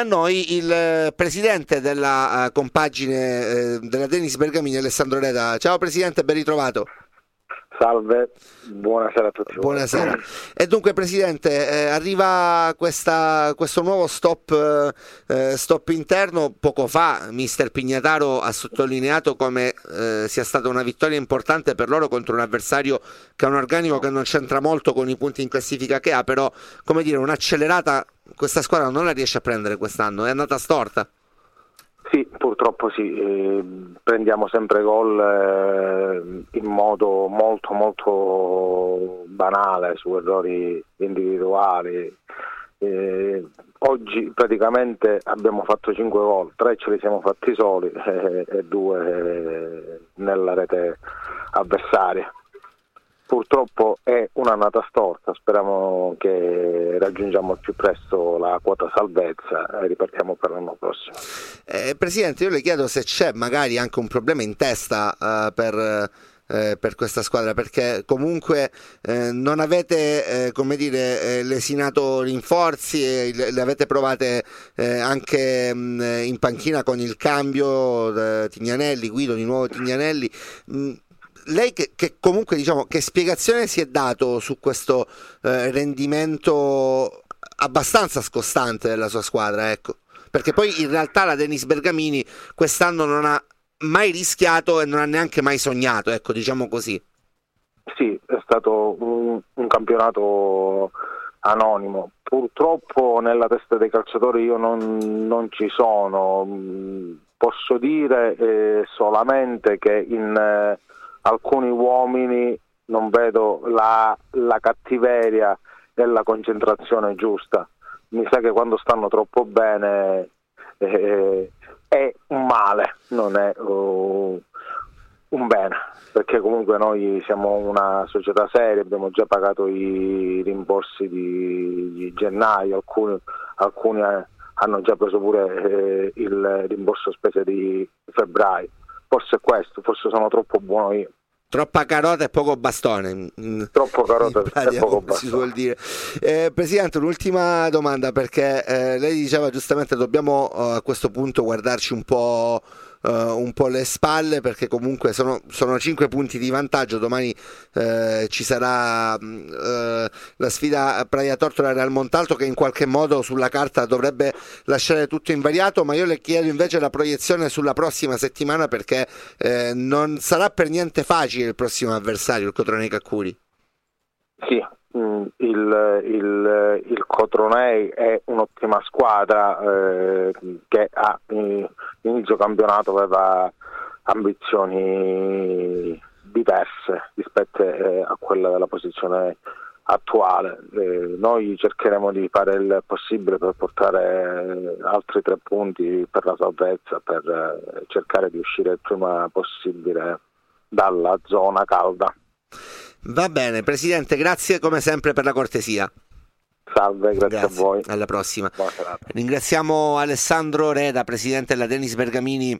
a noi il presidente della uh, compagine eh, della Denis Bergamini, Alessandro Reda. Ciao Presidente, ben ritrovato. Salve, buonasera a tutti. Buonasera. E dunque Presidente, eh, arriva questa, questo nuovo stop, eh, stop, interno. Poco fa Mister Pignataro ha sottolineato come eh, sia stata una vittoria importante per loro contro un avversario che ha un organico che non c'entra molto con i punti in classifica che ha, però come dire un'accelerata questa squadra non la riesce a prendere quest'anno, è andata storta. Sì, purtroppo sì, eh, prendiamo sempre gol eh, in modo molto molto banale su errori individuali. Eh, oggi praticamente abbiamo fatto 5 gol, 3 ce li siamo fatti soli eh, e 2 eh, nella rete avversaria purtroppo è un'annata storta, speriamo che raggiungiamo al più presto la quota salvezza e ripartiamo per l'anno prossimo. Eh, Presidente, io le chiedo se c'è magari anche un problema in testa uh, per... Eh, per questa squadra perché comunque eh, non avete eh, come dire eh, lesinato rinforzi e le, le avete provate eh, anche mh, in panchina con il cambio Tignanelli, Guido di nuovo Tignanelli mh, lei che, che, comunque diciamo che spiegazione si è dato su questo eh, rendimento abbastanza scostante della sua squadra, ecco. Perché poi in realtà la Denis Bergamini quest'anno non ha mai rischiato e non ha neanche mai sognato, ecco, diciamo così. Sì, è stato un, un campionato anonimo. Purtroppo nella testa dei calciatori io non, non ci sono. Posso dire eh, solamente che in eh, alcuni uomini non vedo la, la cattiveria e la concentrazione giusta. Mi sa che quando stanno troppo bene eh, è un male, non è uh, un bene, perché comunque noi siamo una società seria, abbiamo già pagato i rimborsi di, di gennaio, alcuni, alcuni, hanno già preso pure eh, il rimborso spese di febbraio forse è questo, forse sono troppo buono io. Troppa carota e poco bastone. Troppo carota e poco bastone. Si vuol dire. Eh, Presidente, un'ultima domanda perché eh, lei diceva giustamente dobbiamo uh, a questo punto guardarci un po' uh, un po' le spalle perché comunque sono, sono 5 punti di vantaggio, domani uh, ci sarà uh, la sfida Praia Tortora Real Montalto che in qualche modo sulla carta dovrebbe lasciare tutto invariato, ma io le chiedo invece la proiezione sulla prossima settimana perché non sarà per niente facile il prossimo avversario, il Cotrone Caccuri. Sì, Mm, il, il, il, Cotronei è un'ottima squadra eh, che a inizio campionato aveva ambizioni diverse rispetto eh, a quella della posizione attuale. Eh, noi cercheremo di fare il possibile per portare altri tre punti per la salvezza, per eh, cercare di uscire il prima possibile dalla zona calda. Va bene, Presidente, grazie come sempre per la cortesia. Salve, grazie, grazie, a voi. Alla prossima. Ringraziamo Alessandro Reda, Presidente della Denis Bergamini